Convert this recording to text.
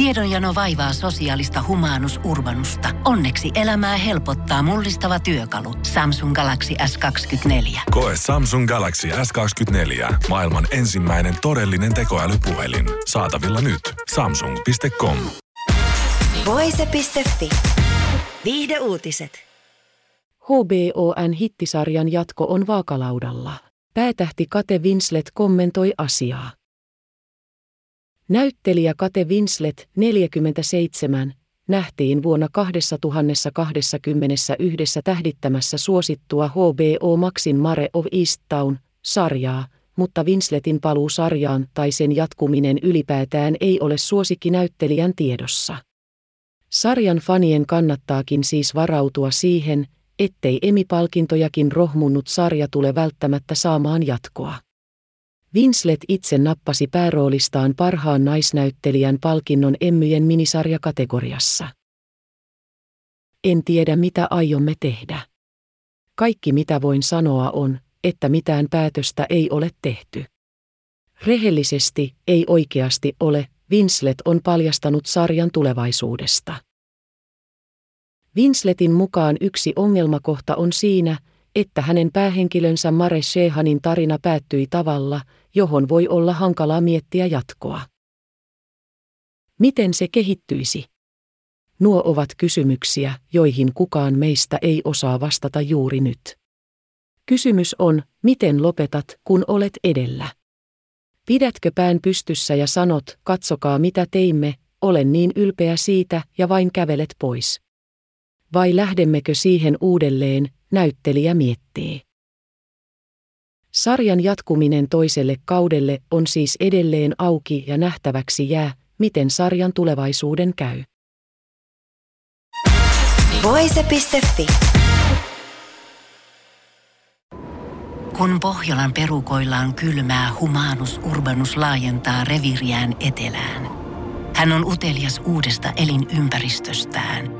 Tiedonjano vaivaa sosiaalista humanus urbanusta. Onneksi elämää helpottaa mullistava työkalu. Samsung Galaxy S24. Koe Samsung Galaxy S24. Maailman ensimmäinen todellinen tekoälypuhelin. Saatavilla nyt. Samsung.com. Voise.fi. Viihde uutiset. HBON hittisarjan jatko on vaakalaudalla. Päätähti Kate Winslet kommentoi asiaa. Näyttelijä Kate Winslet, 47, nähtiin vuonna 2021 tähdittämässä suosittua HBO Maxin Mare of Easttown sarjaa, mutta Winsletin paluu sarjaan tai sen jatkuminen ylipäätään ei ole suosikkinäyttelijän tiedossa. Sarjan fanien kannattaakin siis varautua siihen, ettei emipalkintojakin rohmunnut sarja tule välttämättä saamaan jatkoa. Winslet itse nappasi pääroolistaan parhaan naisnäyttelijän palkinnon Emmyjen minisarjakategoriassa. En tiedä mitä aiomme tehdä. Kaikki mitä voin sanoa on, että mitään päätöstä ei ole tehty. Rehellisesti ei oikeasti ole, Winslet on paljastanut sarjan tulevaisuudesta. Winsletin mukaan yksi ongelmakohta on siinä, että hänen päähenkilönsä Mare Shehanin tarina päättyi tavalla, johon voi olla hankalaa miettiä jatkoa. Miten se kehittyisi? Nuo ovat kysymyksiä, joihin kukaan meistä ei osaa vastata juuri nyt. Kysymys on, miten lopetat, kun olet edellä? Pidätkö pään pystyssä ja sanot, katsokaa mitä teimme, olen niin ylpeä siitä ja vain kävelet pois? Vai lähdemmekö siihen uudelleen, näyttelijä miettii. Sarjan jatkuminen toiselle kaudelle on siis edelleen auki ja nähtäväksi jää, miten sarjan tulevaisuuden käy. Voise.fi. Kun Pohjolan perukoillaan kylmää, humanus urbanus laajentaa reviriään etelään. Hän on utelias uudesta elinympäristöstään –